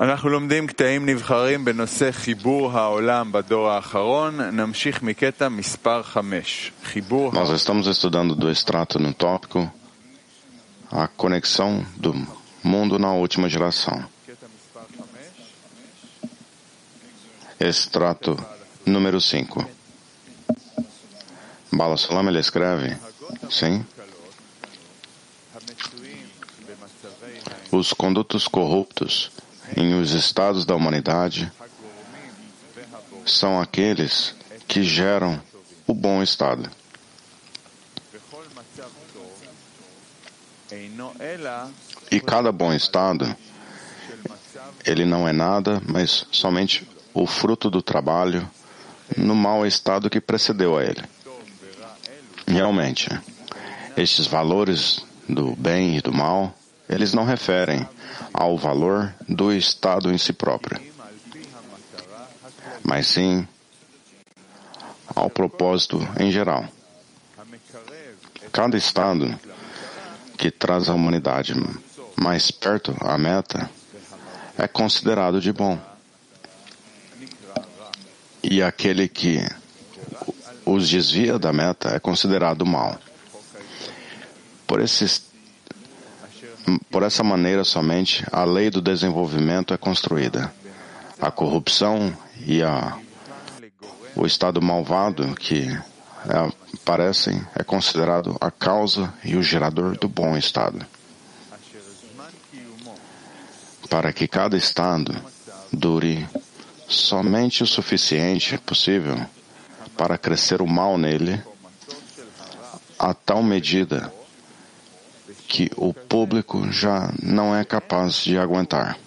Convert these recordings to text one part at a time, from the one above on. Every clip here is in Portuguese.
אנחנו לומדים קטעים נבחרים בנושא חיבור העולם בדור האחרון. נמשיך מקטע מספר 5. חיבור Nós estamos estudando do extrato no tópico a conexão do mundo na última geração. Extrato número 5. Bala Salam ele escreve, sim, os condutos corruptos em os estados da humanidade são aqueles que geram o bom estado. E cada bom estado, ele não é nada, mas somente o fruto do trabalho no mau estado que precedeu a ele. Realmente, estes valores do bem e do mal, eles não referem ao valor do estado em si próprio, mas sim ao propósito em geral. Cada estado que traz a humanidade mais perto à meta é considerado de bom. E aquele que os desvia da meta é considerado mal. Por, esses, por essa maneira somente a lei do desenvolvimento é construída. A corrupção e a, o estado malvado que é, aparecem é considerado a causa e o gerador do bom estado. Para que cada estado dure somente o suficiente possível para crescer o mal nele a tal medida que o público já não é capaz de aguentar.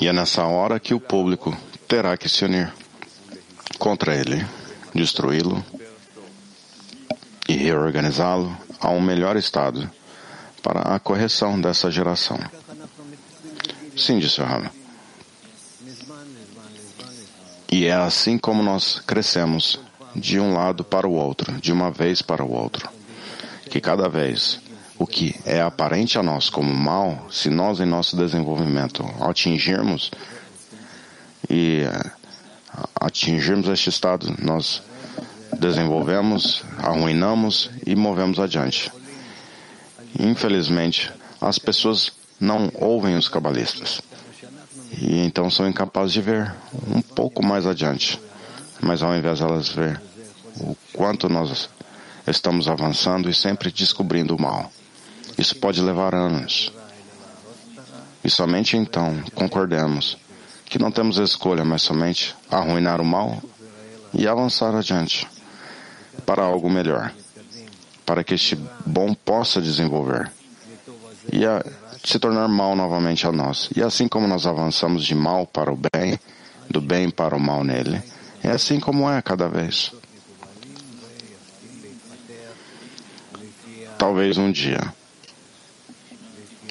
E é nessa hora que o público terá que se unir contra ele, destruí-lo e reorganizá-lo a um melhor estado para a correção dessa geração. Sim, disse o Rama. E é assim como nós crescemos de um lado para o outro, de uma vez para o outro. Que cada vez o que é aparente a nós como mal, se nós em nosso desenvolvimento atingirmos e eh, atingirmos este estado, nós desenvolvemos, arruinamos e movemos adiante. Infelizmente, as pessoas não ouvem os cabalistas e então são incapazes de ver um pouco mais adiante. Mas ao invés de elas ver o quanto nós estamos avançando e sempre descobrindo o mal. Isso pode levar anos. E somente então concordemos que não temos escolha, mas somente arruinar o mal e avançar adiante para algo melhor, para que este bom possa desenvolver e a, se tornar mal novamente a nós. E assim como nós avançamos de mal para o bem, do bem para o mal nele, é assim como é cada vez. Talvez um dia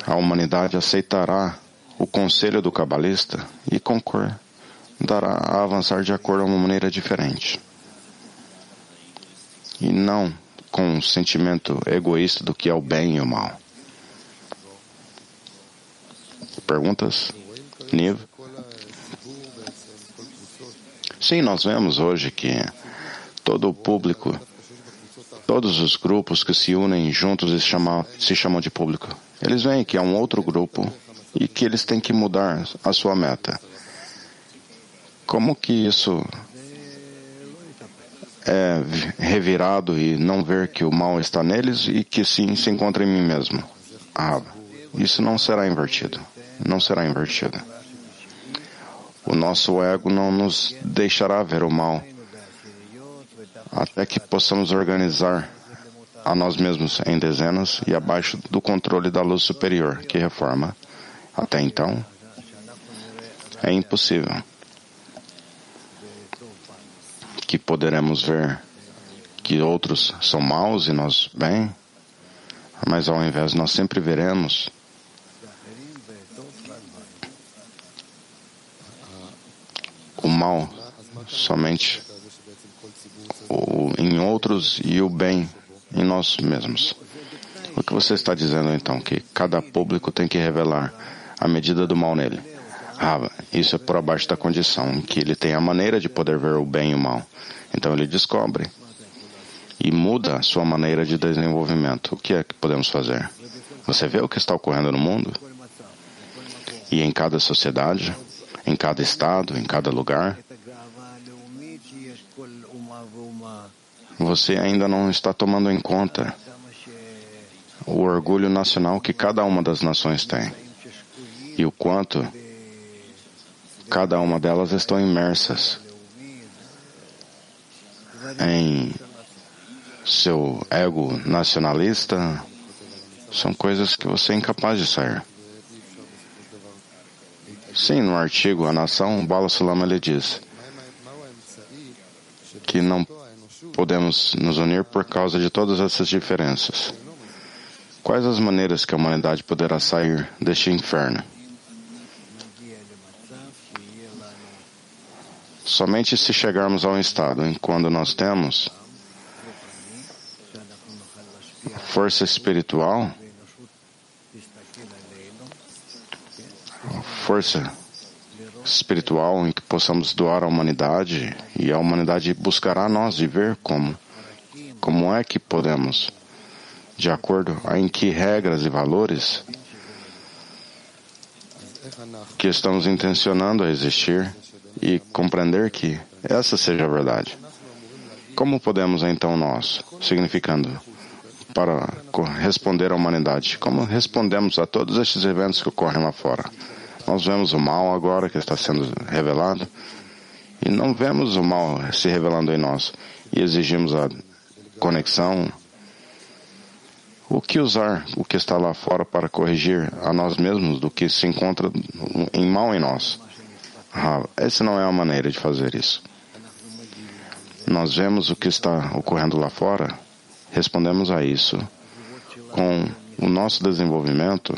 a humanidade aceitará o conselho do cabalista e concordará a avançar de acordo a uma maneira diferente. E não com um sentimento egoísta do que é o bem e o mal. Perguntas? Niv? Sim, nós vemos hoje que todo o público, todos os grupos que se unem juntos se chamam, se chamam de público. Eles veem que é um outro grupo e que eles têm que mudar a sua meta. Como que isso é revirado e não ver que o mal está neles e que sim se encontra em mim mesmo? Ah, isso não será invertido. Não será invertido. O nosso ego não nos deixará ver o mal até que possamos organizar a nós mesmos em dezenas e abaixo do controle da luz superior que reforma. Até então, é impossível que poderemos ver que outros são maus e nós bem, mas ao invés nós sempre veremos mal somente o, em outros e o bem em nós mesmos. O que você está dizendo então? Que cada público tem que revelar a medida do mal nele. Ah, isso é por abaixo da condição que ele tem a maneira de poder ver o bem e o mal. Então ele descobre e muda a sua maneira de desenvolvimento. O que é que podemos fazer? Você vê o que está ocorrendo no mundo? E em cada sociedade, em cada estado, em cada lugar, você ainda não está tomando em conta o orgulho nacional que cada uma das nações tem e o quanto cada uma delas estão imersas em seu ego nacionalista, são coisas que você é incapaz de sair. Sim, no artigo A Nação, Bala Sulama ele diz que não podemos nos unir por causa de todas essas diferenças. Quais as maneiras que a humanidade poderá sair deste inferno? Somente se chegarmos a um estado em quando nós temos força espiritual, força espiritual em que possamos doar à humanidade e a humanidade buscará nós de ver como como é que podemos de acordo a em que regras e valores que estamos intencionando a existir e compreender que essa seja a verdade. Como podemos então nós, significando para responder à humanidade, como respondemos a todos estes eventos que ocorrem lá fora? Nós vemos o mal agora que está sendo revelado e não vemos o mal se revelando em nós e exigimos a conexão. O que usar o que está lá fora para corrigir a nós mesmos do que se encontra em mal em nós? Ah, essa não é a maneira de fazer isso. Nós vemos o que está ocorrendo lá fora, respondemos a isso com o nosso desenvolvimento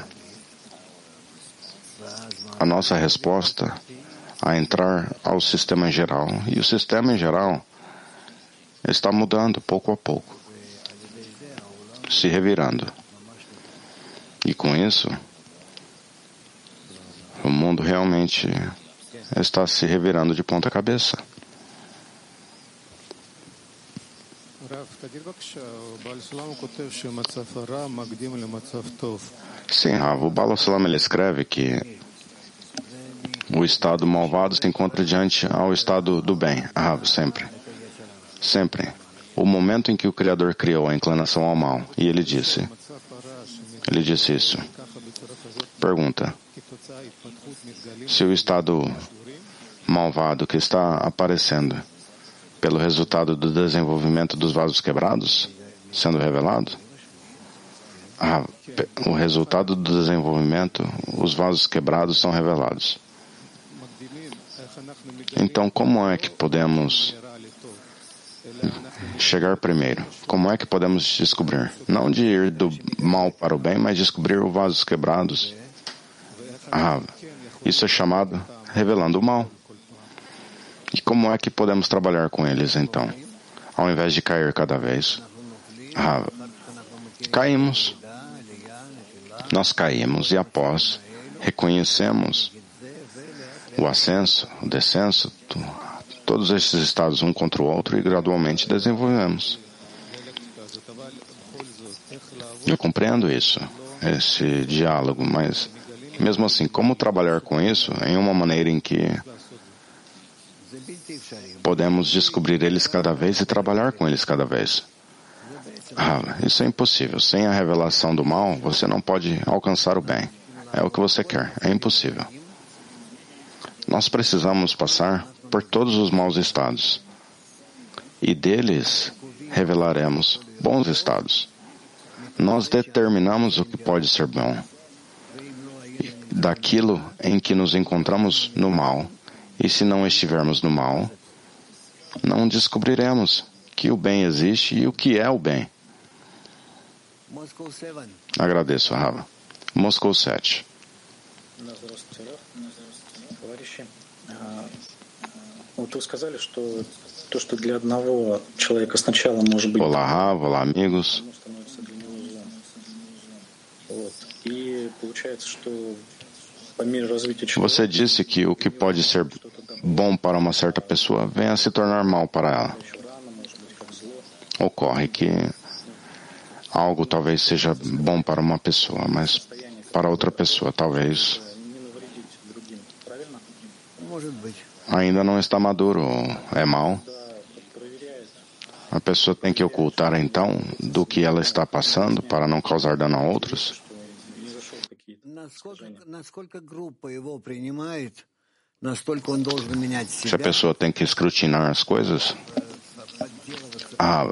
a nossa resposta a entrar ao sistema em geral. E o sistema em geral está mudando pouco a pouco, se revirando. E com isso, o mundo realmente está se revirando de ponta cabeça. Sim, Rav, o Balasalam ele escreve que o estado malvado se encontra diante ao estado do bem. Ah, sempre. Sempre. O momento em que o Criador criou a inclinação ao mal, e ele disse, ele disse isso. Pergunta: se o estado malvado que está aparecendo pelo resultado do desenvolvimento dos vasos quebrados sendo revelado? Ah, o resultado do desenvolvimento, os vasos quebrados são revelados. Então, como é que podemos chegar primeiro? Como é que podemos descobrir? Não de ir do mal para o bem, mas descobrir os vasos quebrados. Ah, isso é chamado revelando o mal. E como é que podemos trabalhar com eles então? Ao invés de cair cada vez. Ah, caímos. Nós caímos e após reconhecemos o ascenso, o descenso, todos esses estados um contra o outro e gradualmente desenvolvemos. Eu compreendo isso, esse diálogo, mas mesmo assim, como trabalhar com isso em uma maneira em que podemos descobrir eles cada vez e trabalhar com eles cada vez? Ah, isso é impossível. Sem a revelação do mal, você não pode alcançar o bem. É o que você quer. É impossível. Nós precisamos passar por todos os maus estados e deles revelaremos bons estados. Nós determinamos o que pode ser bom. Daquilo em que nos encontramos no mal, e se não estivermos no mal, não descobriremos que o bem existe e o que é o bem. Agradeço, Rava. Moscou 7. Olá, Rav, olá, amigos. Você disse que o que pode ser bom para uma certa pessoa vem a se tornar mal para ela. Ocorre que algo talvez seja bom para uma pessoa, mas para outra pessoa talvez ainda não está maduro, é mal. A pessoa tem que ocultar então do que ela está passando para não causar dano a outros? Se a pessoa tem que escrutinar as coisas, ah,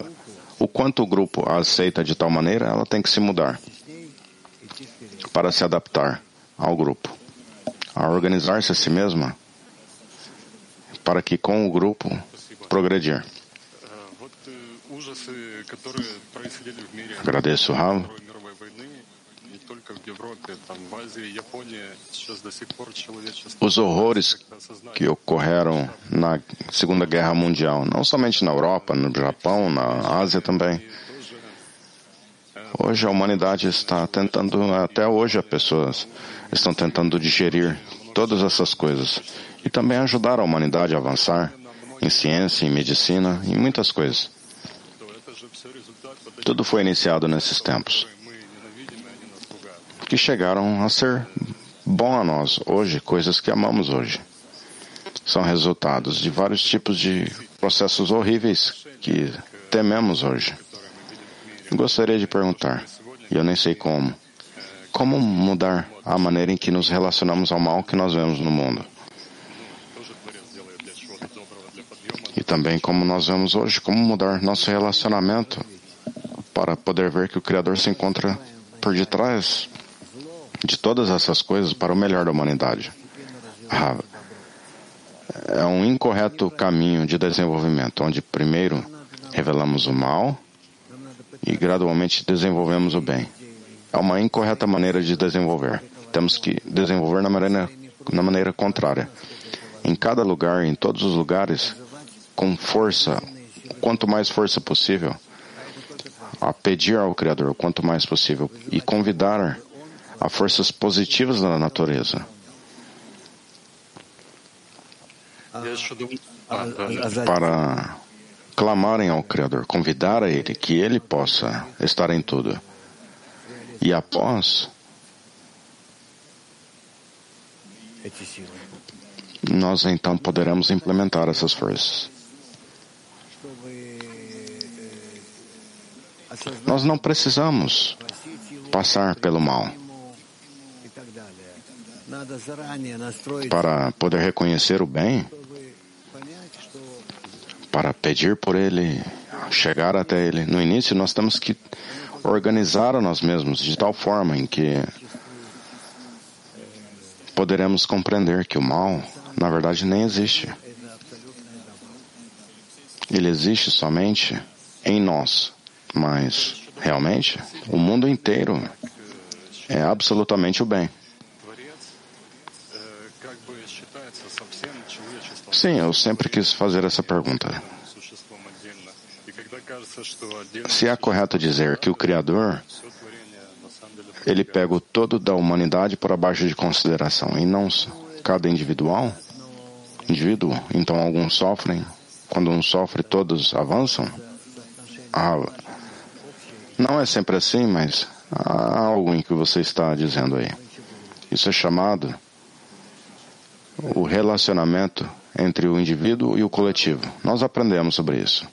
o quanto o grupo a aceita de tal maneira, ela tem que se mudar para se adaptar ao grupo, a organizar-se a si mesma para que com o grupo progredir. Agradeço, Rav. Os horrores que ocorreram na Segunda Guerra Mundial, não somente na Europa, no Japão, na Ásia também. Hoje a humanidade está tentando, até hoje as pessoas estão tentando digerir todas essas coisas e também ajudar a humanidade a avançar em ciência, em medicina, em muitas coisas. Tudo foi iniciado nesses tempos que chegaram a ser bom a nós hoje, coisas que amamos hoje. São resultados de vários tipos de processos horríveis que tememos hoje. Gostaria de perguntar, e eu nem sei como, como mudar a maneira em que nos relacionamos ao mal que nós vemos no mundo? E também como nós vemos hoje, como mudar nosso relacionamento para poder ver que o Criador se encontra por detrás de todas essas coisas para o melhor da humanidade. Ah, é um incorreto caminho de desenvolvimento, onde primeiro revelamos o mal e gradualmente desenvolvemos o bem. É uma incorreta maneira de desenvolver. Temos que desenvolver na maneira, na maneira contrária. Em cada lugar, em todos os lugares, com força, quanto mais força possível, a pedir ao Criador quanto mais possível e convidar a forças positivas da natureza. Para clamarem ao Criador, convidar a Ele que Ele possa estar em tudo. E após, nós então poderemos implementar essas forças. Nós não precisamos passar pelo mal para poder reconhecer o bem, para pedir por ele, chegar até ele. No início, nós temos que organizar a nós mesmos de tal forma em que poderemos compreender que o mal, na verdade, nem existe. Ele existe somente em nós, mas realmente o mundo inteiro é absolutamente o bem. Sim, eu sempre quis fazer essa pergunta. Se é correto dizer que o Criador ele pega o todo da humanidade por abaixo de consideração e não cada individual, indivíduo, então alguns sofrem, quando um sofre todos avançam? Ah, não é sempre assim, mas há algo em que você está dizendo aí. Isso é chamado o relacionamento entre o indivíduo e o coletivo. Nós aprendemos sobre isso.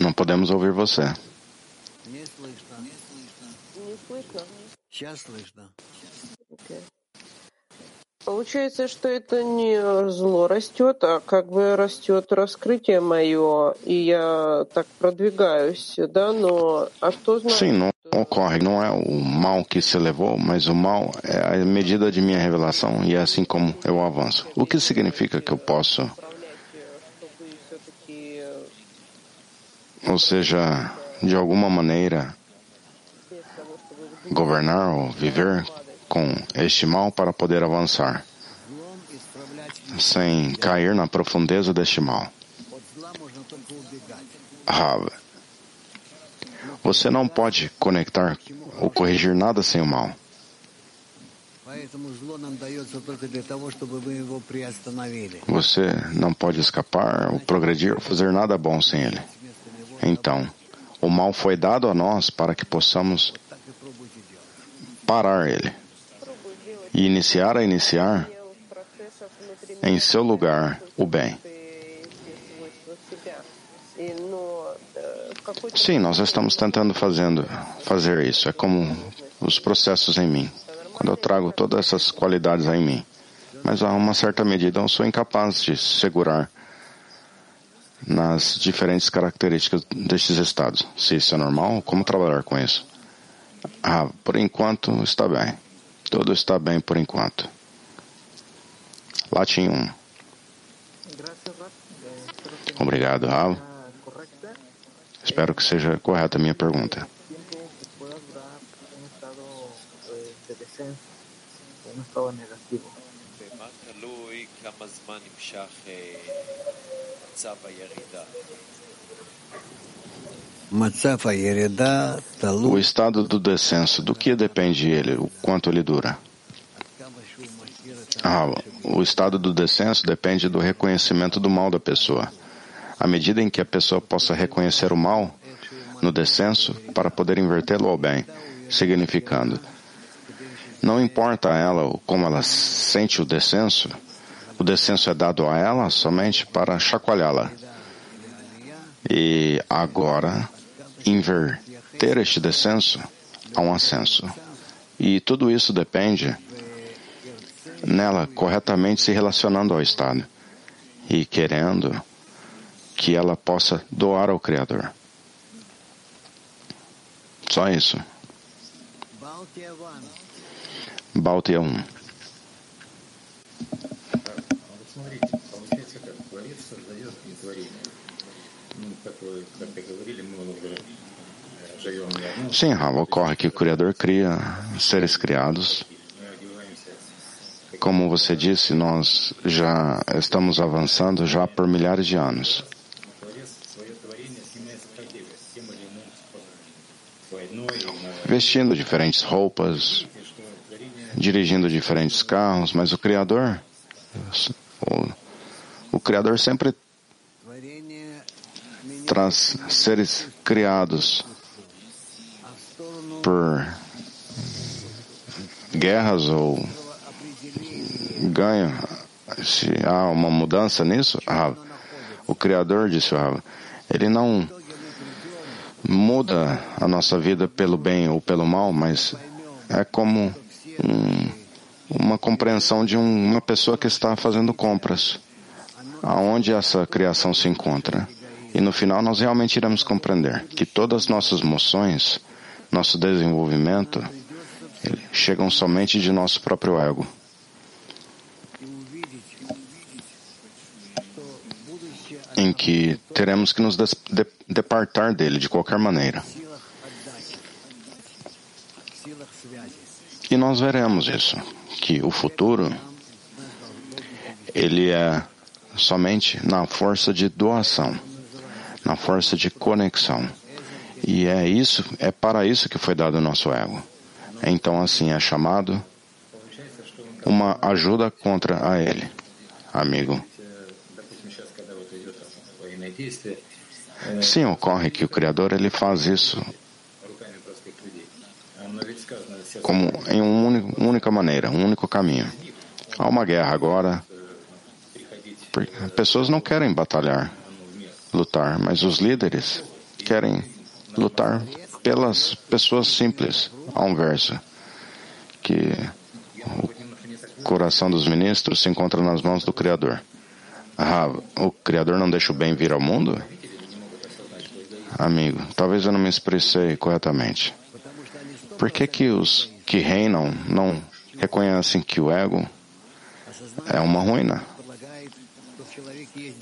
Não podemos ouvir você. Okay. Получается, что это не зло растет, а как бы растет раскрытие мое, и я так продвигаюсь, да, но а что значит? Sim, não ocorre, não é o mal que se elevou, mas o mal é a medida de minha revelação e é assim como eu avanço. O que significa que eu posso, ou seja, de alguma maneira, governar ou viver com este mal para poder avançar, sem cair na profundeza deste mal. Rav, você não pode conectar ou corrigir nada sem o mal. Você não pode escapar ou progredir ou fazer nada bom sem ele. Então, o mal foi dado a nós para que possamos parar ele e iniciar a iniciar em seu lugar o bem. Sim, nós estamos tentando fazendo, fazer isso. É como os processos em mim. Quando eu trago todas essas qualidades em mim. Mas a uma certa medida eu sou incapaz de segurar nas diferentes características destes estados. Se isso é normal, como trabalhar com isso? Ah, por enquanto está bem. Tudo está bem por enquanto. Latim 1. Obrigado, Raul. Espero que seja correta a minha pergunta. O estado do descenso, do que depende ele, o quanto ele dura? Ah, o estado do descenso depende do reconhecimento do mal da pessoa. À medida em que a pessoa possa reconhecer o mal no descenso para poder invertê-lo ao bem, significando, não importa a ela como ela sente o descenso, o descenso é dado a ela somente para chacoalhá-la. E agora, inverter este descenso a um ascenso. E tudo isso depende nela corretamente se relacionando ao Estado e querendo que ela possa doar ao Criador. Só isso. Baltia 1. Sim, Rav, ocorre que o Criador cria seres criados. Como você disse, nós já estamos avançando já por milhares de anos. Vestindo diferentes roupas, dirigindo diferentes carros, mas o Criador, o, o Criador sempre traz seres criados por guerras ou ganho. Se há uma mudança nisso, o Criador disse, ah, ele não muda a nossa vida pelo bem ou pelo mal, mas é como um, uma compreensão de um, uma pessoa que está fazendo compras, aonde essa criação se encontra. E no final nós realmente iremos compreender que todas as nossas moções, nosso desenvolvimento, chegam somente de nosso próprio ego. Em que teremos que nos departar dele de qualquer maneira. E nós veremos isso, que o futuro, ele é somente na força de doação, na força de conexão. E é isso, é para isso que foi dado o nosso ego. Então, assim, é chamado uma ajuda contra a ele, amigo. Sim, ocorre que o Criador ele faz isso como em uma única maneira, um único caminho. Há uma guerra agora. Pessoas não querem batalhar, lutar, mas os líderes querem lutar pelas pessoas simples. Há um verso que o coração dos ministros se encontra nas mãos do Criador. Ah, o Criador não deixa o bem vir ao mundo? Amigo, talvez eu não me expressei corretamente. Por que, que os que reinam não reconhecem que o ego é uma ruína?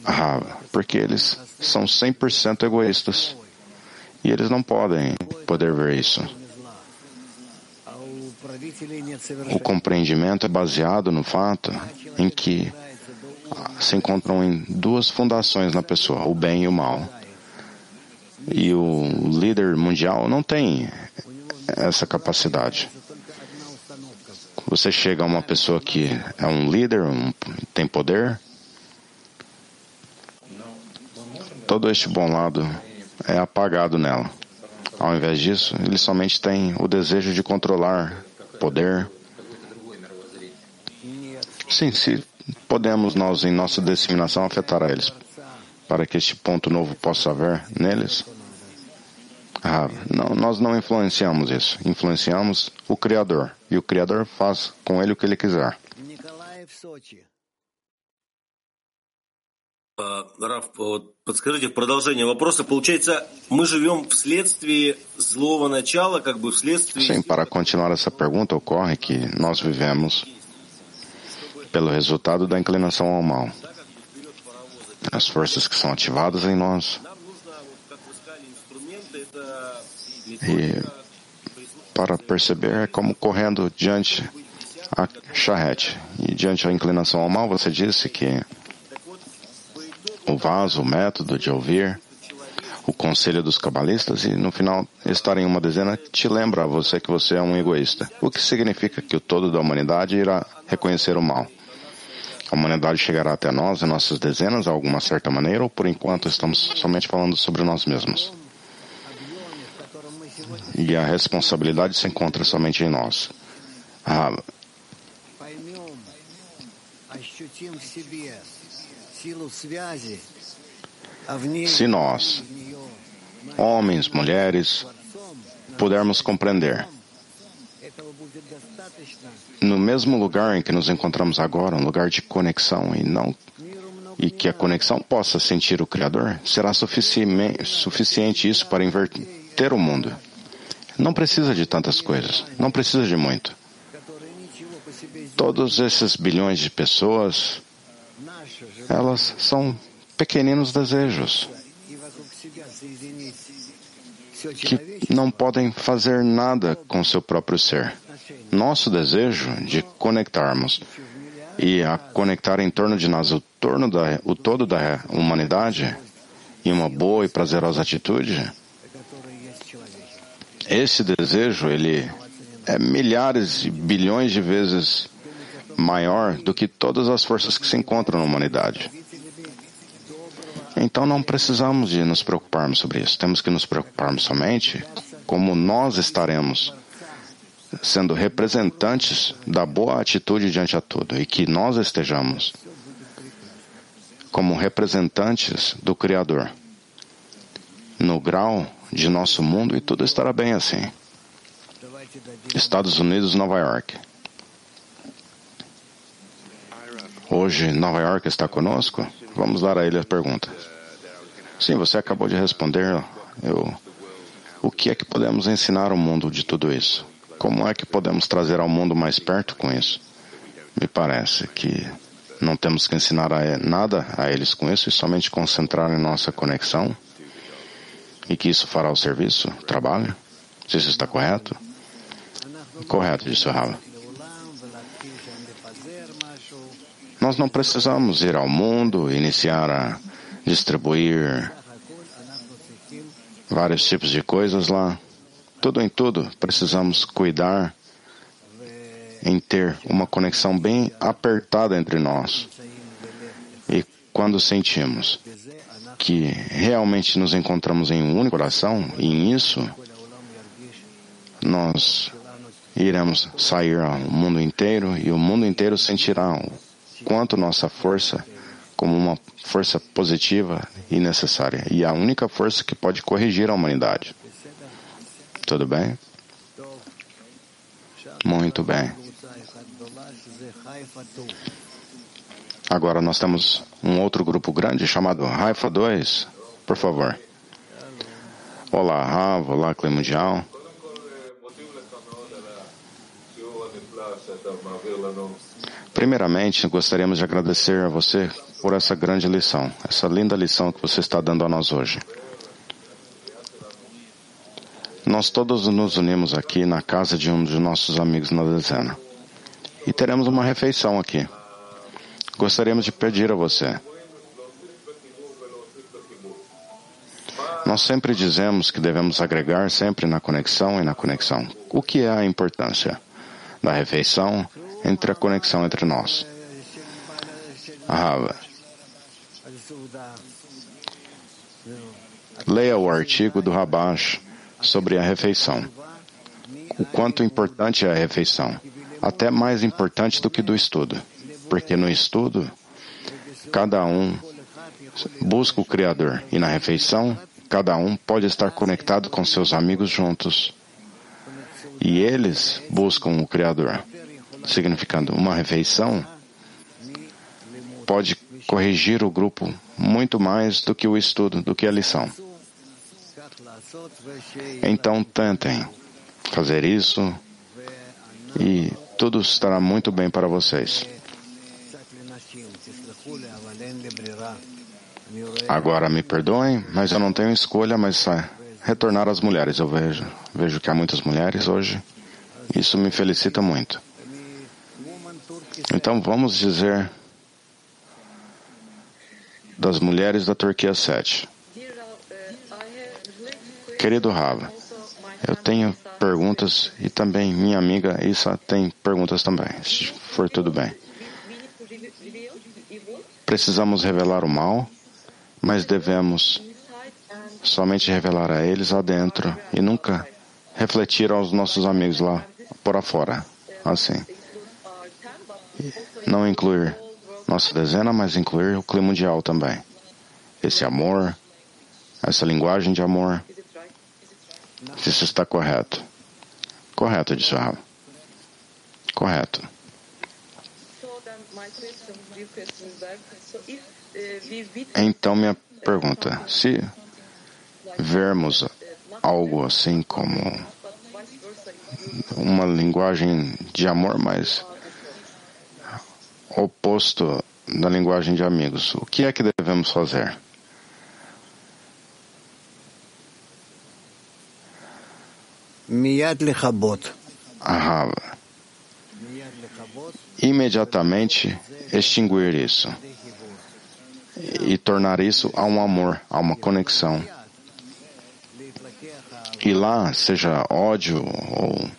Ah, porque eles são 100% egoístas. E eles não podem poder ver isso. o compreendimento é baseado no fato em que se encontram em duas fundações na pessoa, o bem e o mal. E o líder mundial não tem essa capacidade. Você chega a uma pessoa que é um líder, um, tem poder, todo este bom lado é apagado nela. Ao invés disso, ele somente tem o desejo de controlar poder. Sim, se podemos nós, em nossa disseminação, afetar a eles, para que este ponto novo possa haver neles? Ah, não, nós não influenciamos isso. Influenciamos o Criador. E o Criador faz com ele o que ele quiser. Раф, подскажите в продолжение вопроса. Получается, мы живем вследствие злого начала, как бы вследствие... Sim, para continuar essa pergunta, ocorre que nós vivemos pelo resultado da inclinação ao mal. As forças que são ativadas em nós. E para perceber é como correndo diante a charrete. E diante a inclinação ao mal, você disse que o vaso, o método de ouvir, o conselho dos cabalistas e no final estar em uma dezena te lembra a você que você é um egoísta. O que significa que o todo da humanidade irá reconhecer o mal. A humanidade chegará até nós, em nossas dezenas, de alguma certa maneira, ou por enquanto estamos somente falando sobre nós mesmos? E a responsabilidade se encontra somente em nós. Ah, se nós, homens, mulheres, pudermos compreender, no mesmo lugar em que nos encontramos agora, um lugar de conexão e não e que a conexão possa sentir o Criador, será suficiente isso para inverter o mundo. Não precisa de tantas coisas, não precisa de muito. Todos esses bilhões de pessoas, elas são pequeninos desejos que não podem fazer nada com seu próprio ser. Nosso desejo de conectarmos e a conectar em torno de nós o, torno da, o todo da humanidade em uma boa e prazerosa atitude, esse desejo ele é milhares e bilhões de vezes maior do que todas as forças que se encontram na humanidade. Então não precisamos de nos preocuparmos sobre isso. Temos que nos preocuparmos somente como nós estaremos sendo representantes da boa atitude diante a tudo e que nós estejamos como representantes do Criador no grau de nosso mundo e tudo estará bem assim. Estados Unidos, Nova York. Hoje Nova York está conosco? Vamos dar a ele a pergunta. Sim, você acabou de responder. Eu, o que é que podemos ensinar ao mundo de tudo isso? Como é que podemos trazer ao mundo mais perto com isso? Me parece que não temos que ensinar a, nada a eles com isso e somente concentrar em nossa conexão e que isso fará o serviço, o trabalho. Se isso está correto? Correto, disse o Rala. Nós não precisamos ir ao mundo, iniciar a distribuir vários tipos de coisas lá. Tudo em tudo, precisamos cuidar em ter uma conexão bem apertada entre nós. E quando sentimos que realmente nos encontramos em um único coração, e em isso nós iremos sair ao mundo inteiro e o mundo inteiro sentirá quanto nossa força como uma força positiva e necessária e a única força que pode corrigir a humanidade. Tudo bem? Muito bem. Agora nós temos um outro grupo grande chamado Haifa 2. Por favor. Olá, Rav. Olá, Clã Mundial. Primeiramente, gostaríamos de agradecer a você por essa grande lição, essa linda lição que você está dando a nós hoje. Nós todos nos unimos aqui na casa de um de nossos amigos na dezena. E teremos uma refeição aqui. Gostaríamos de pedir a você. Nós sempre dizemos que devemos agregar sempre na conexão e na conexão. O que é a importância da refeição entre a conexão entre nós? Rava. Leia o artigo do Rabash sobre a refeição. O quanto importante é a refeição. Até mais importante do que do estudo. Porque no estudo, cada um busca o Criador. E na refeição, cada um pode estar conectado com seus amigos juntos. E eles buscam o Criador. Significando, uma refeição pode corrigir o grupo muito mais do que o estudo, do que a lição. Então tentem fazer isso e tudo estará muito bem para vocês. Agora me perdoem, mas eu não tenho escolha, mas retornar às mulheres. Eu vejo, vejo que há muitas mulheres hoje. Isso me felicita muito. Então vamos dizer das mulheres da Turquia 7. Querido Rava, eu tenho perguntas e também minha amiga Isa tem perguntas também, se for tudo bem. Precisamos revelar o mal, mas devemos somente revelar a eles adentro e nunca refletir aos nossos amigos lá por afora, assim. Não incluir nossa dezena, mas incluir o clima mundial também. Esse amor, essa linguagem de amor. Se isso está correto. Correto, disse o. Correto. Então, minha pergunta: se vermos algo assim como uma linguagem de amor, mas oposto da linguagem de amigos, o que é que devemos fazer? Ahava. Imediatamente extinguir isso e tornar isso a um amor, a uma conexão. E lá, seja ódio ou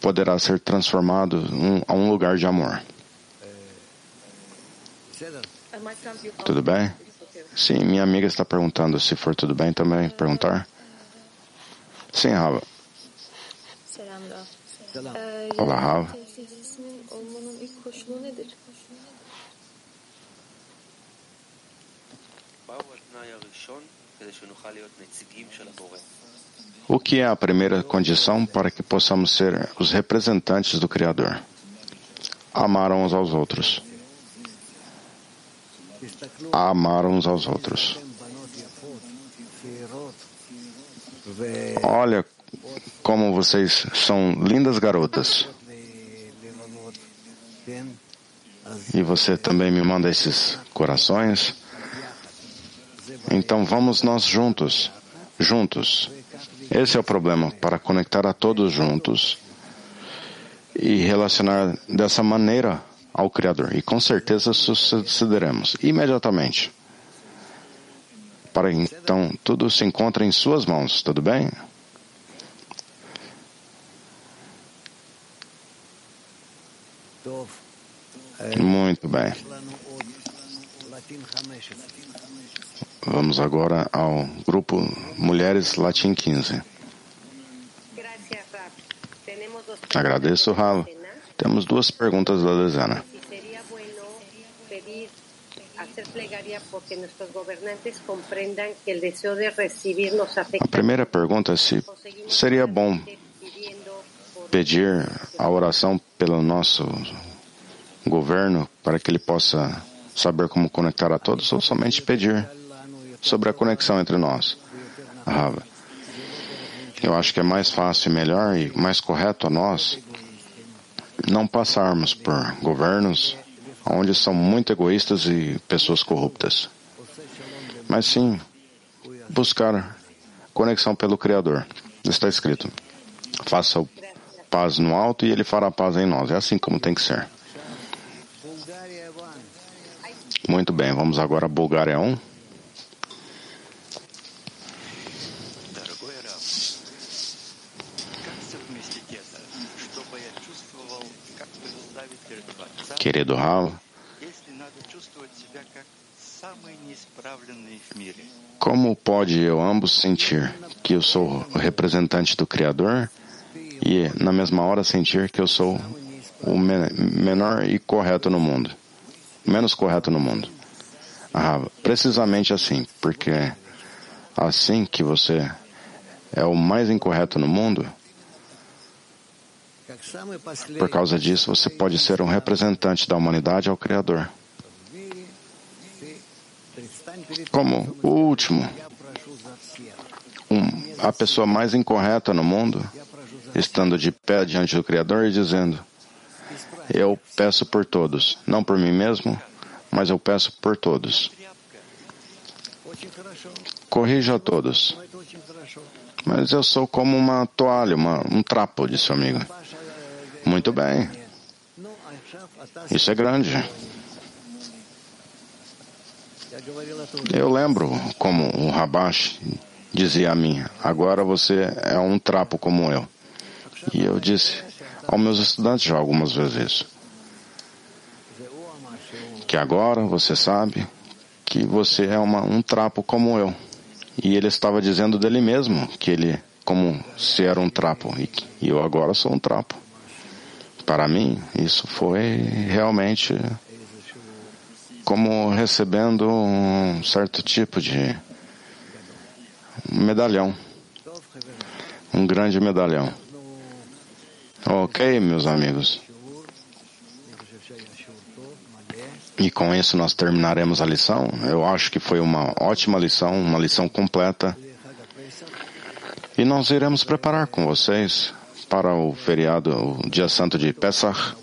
poderá ser transformado a um lugar de amor. Tudo bem? Sim, minha amiga está perguntando se for tudo bem também perguntar. Sim, Rava. Olá, Rava. O que é a primeira condição para que possamos ser os representantes do Criador? Amar uns aos outros. Amar uns aos outros. Olha como vocês são lindas garotas. E você também me manda esses corações. Então vamos nós juntos, juntos. Esse é o problema, para conectar a todos juntos e relacionar dessa maneira ao Criador. E com certeza sucederemos imediatamente. Para então tudo se encontra em suas mãos, tudo bem? Muito bem. Vamos agora ao grupo Mulheres Latim 15. Agradeço, Rav. Temos duas perguntas da dezena. A primeira pergunta é se seria bom pedir a oração pelo nosso governo para que ele possa saber como conectar a todos ou somente pedir sobre a conexão entre nós. Rava. Eu acho que é mais fácil melhor e mais correto a nós não passarmos por governos onde são muito egoístas e pessoas corruptas. Mas sim buscar conexão pelo Criador. Está escrito: faça paz no alto e ele fará paz em nós. É assim como tem que ser. Muito bem, vamos agora a Bulgária 1. Querido Rav, como pode eu ambos sentir que eu sou o representante do Criador e, na mesma hora, sentir que eu sou o menor e correto no mundo? Menos correto no mundo. Ah, precisamente assim, porque assim que você é o mais incorreto no mundo, por causa disso, você pode ser um representante da humanidade ao Criador. Como o último, um, a pessoa mais incorreta no mundo, estando de pé diante do Criador e dizendo: Eu peço por todos, não por mim mesmo, mas eu peço por todos. Corrija a todos. Mas eu sou como uma toalha, uma, um trapo, disse o amigo. Muito bem. Isso é grande. Eu lembro como o Rabash dizia a mim, agora você é um trapo como eu. E eu disse aos meus estudantes já algumas vezes isso. Que agora você sabe que você é uma, um trapo como eu. E ele estava dizendo dele mesmo que ele, como se era um trapo, e, eu agora sou um trapo. Para mim, isso foi realmente como recebendo um certo tipo de medalhão. Um grande medalhão. Ok, meus amigos. E com isso nós terminaremos a lição. Eu acho que foi uma ótima lição, uma lição completa. E nós iremos preparar com vocês para o feriado, o dia santo de Pesach.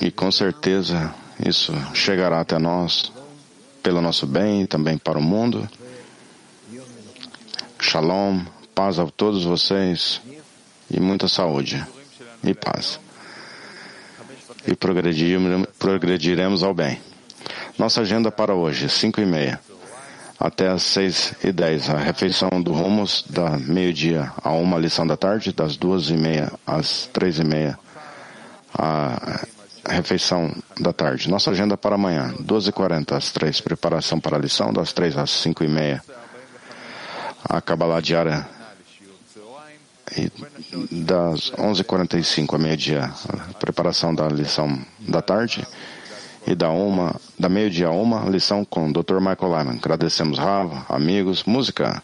E com certeza isso chegará até nós pelo nosso bem e também para o mundo. Shalom, paz a todos vocês e muita saúde e paz e progrediremos, ao bem. Nossa agenda para hoje, 5 e meia até as 6 e 10, a refeição do Rumos, da meio-dia a uma lição da tarde, das duas e meia às três e meia, a refeição da tarde. Nossa agenda para amanhã, 12h40 às 3, preparação para a lição, das 3 às 5 e meia, a Kabbalah diária e das 11h45 a meio-dia, preparação da lição da tarde, e da uma, da meio-dia a uma, lição com o Dr. Michael Lyman. Agradecemos Rava, amigos, música.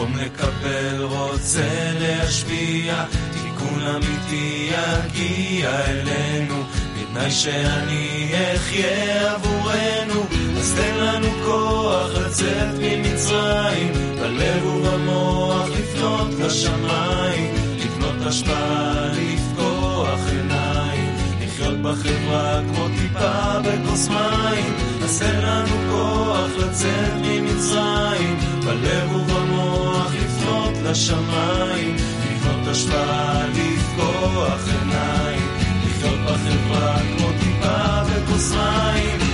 במקום לקבל רוצה להשפיע, תיקון אמיתי יגיע אלינו בתנאי שאני אחיה עבורנו, אז תן לנו כוח לצאת ממצרים, בלב ובמוח לפנות לשמיים, לקנות השפעה, לפקוח עיניים, לחיות בחברה כמו טיפה בכוס מים, אז תן לנו כוח לצאת ממצרים, בלב ובמוח לפנות לשמיים, לקנות השפעה, לפקוח עיניים. לחיות בחברה כמו טיפה בכוס מים.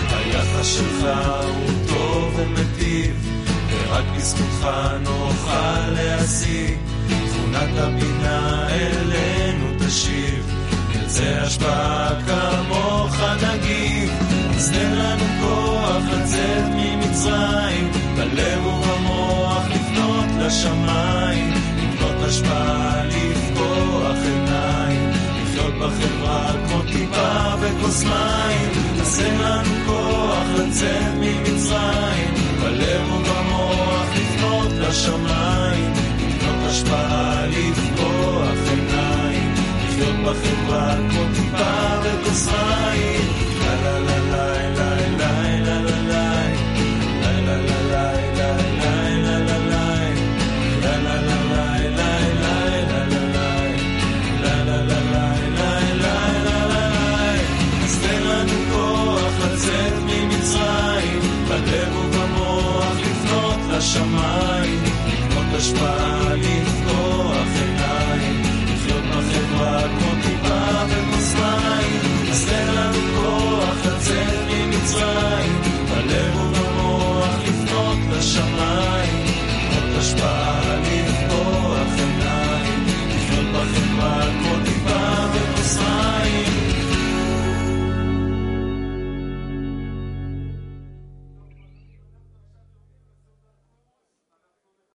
שלך הוא טוב ומטיב, ורק בזכותך נוכל להשיג. תכונת הבינה אלינו תשיב, נרצה השפעה כמוך נגיב. אז תן לנו כוח לצאת ממצרים, בלב ובמוח לפנות לשמיים, לקנות השפעה, לפקוח עיניים. לחיות בחברה כמו טיפה בכוס מים,